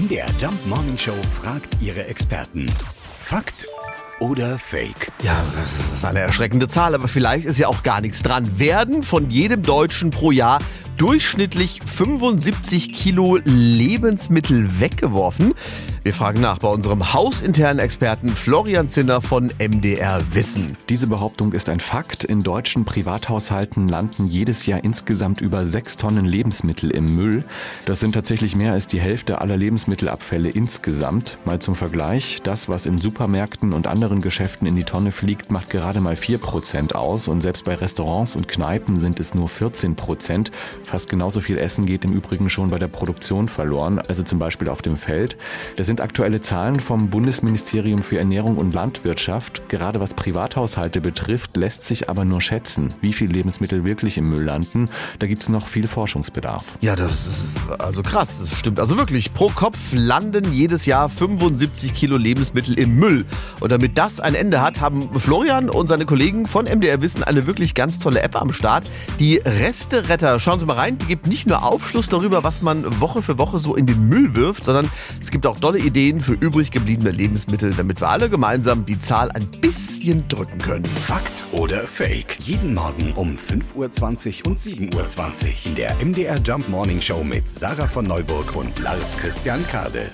MDR Jump Morning Show fragt ihre Experten. Fakt oder Fake? Ja, das ist eine erschreckende Zahl, aber vielleicht ist ja auch gar nichts dran. Werden von jedem Deutschen pro Jahr durchschnittlich 75 Kilo Lebensmittel weggeworfen? Wir fragen nach bei unserem hausinternen Experten Florian Zinner von MDR Wissen. Diese Behauptung ist ein Fakt. In deutschen Privathaushalten landen jedes Jahr insgesamt über sechs Tonnen Lebensmittel im Müll. Das sind tatsächlich mehr als die Hälfte aller Lebensmittelabfälle insgesamt. Mal zum Vergleich, das, was in Supermärkten und anderen Geschäften in die Tonne fliegt, macht gerade mal 4% aus und selbst bei Restaurants und Kneipen sind es nur 14%. Fast genauso viel Essen geht im Übrigen schon bei der Produktion verloren, also zum Beispiel auf dem Feld. Das sind aktuelle Zahlen vom Bundesministerium für Ernährung und Landwirtschaft. Gerade was Privathaushalte betrifft, lässt sich aber nur schätzen, wie viel Lebensmittel wirklich im Müll landen. Da gibt es noch viel Forschungsbedarf. Ja, das ist also krass. Das stimmt also wirklich. Pro Kopf landen jedes Jahr 75 Kilo Lebensmittel im Müll. Und damit das ein Ende hat, haben Florian und seine Kollegen von MDR Wissen eine wirklich ganz tolle App am Start. Die Reste-Retter. Schauen Sie mal rein. Die gibt nicht nur Aufschluss darüber, was man Woche für Woche so in den Müll wirft, sondern es gibt auch tolle Ideen für übrig gebliebene Lebensmittel, damit wir alle gemeinsam die Zahl ein bisschen drücken können. Fakt oder Fake? Jeden Morgen um 5.20 Uhr und 7.20 Uhr in der MDR Jump Morning Show mit Sarah von Neuburg und Lars Christian Kade.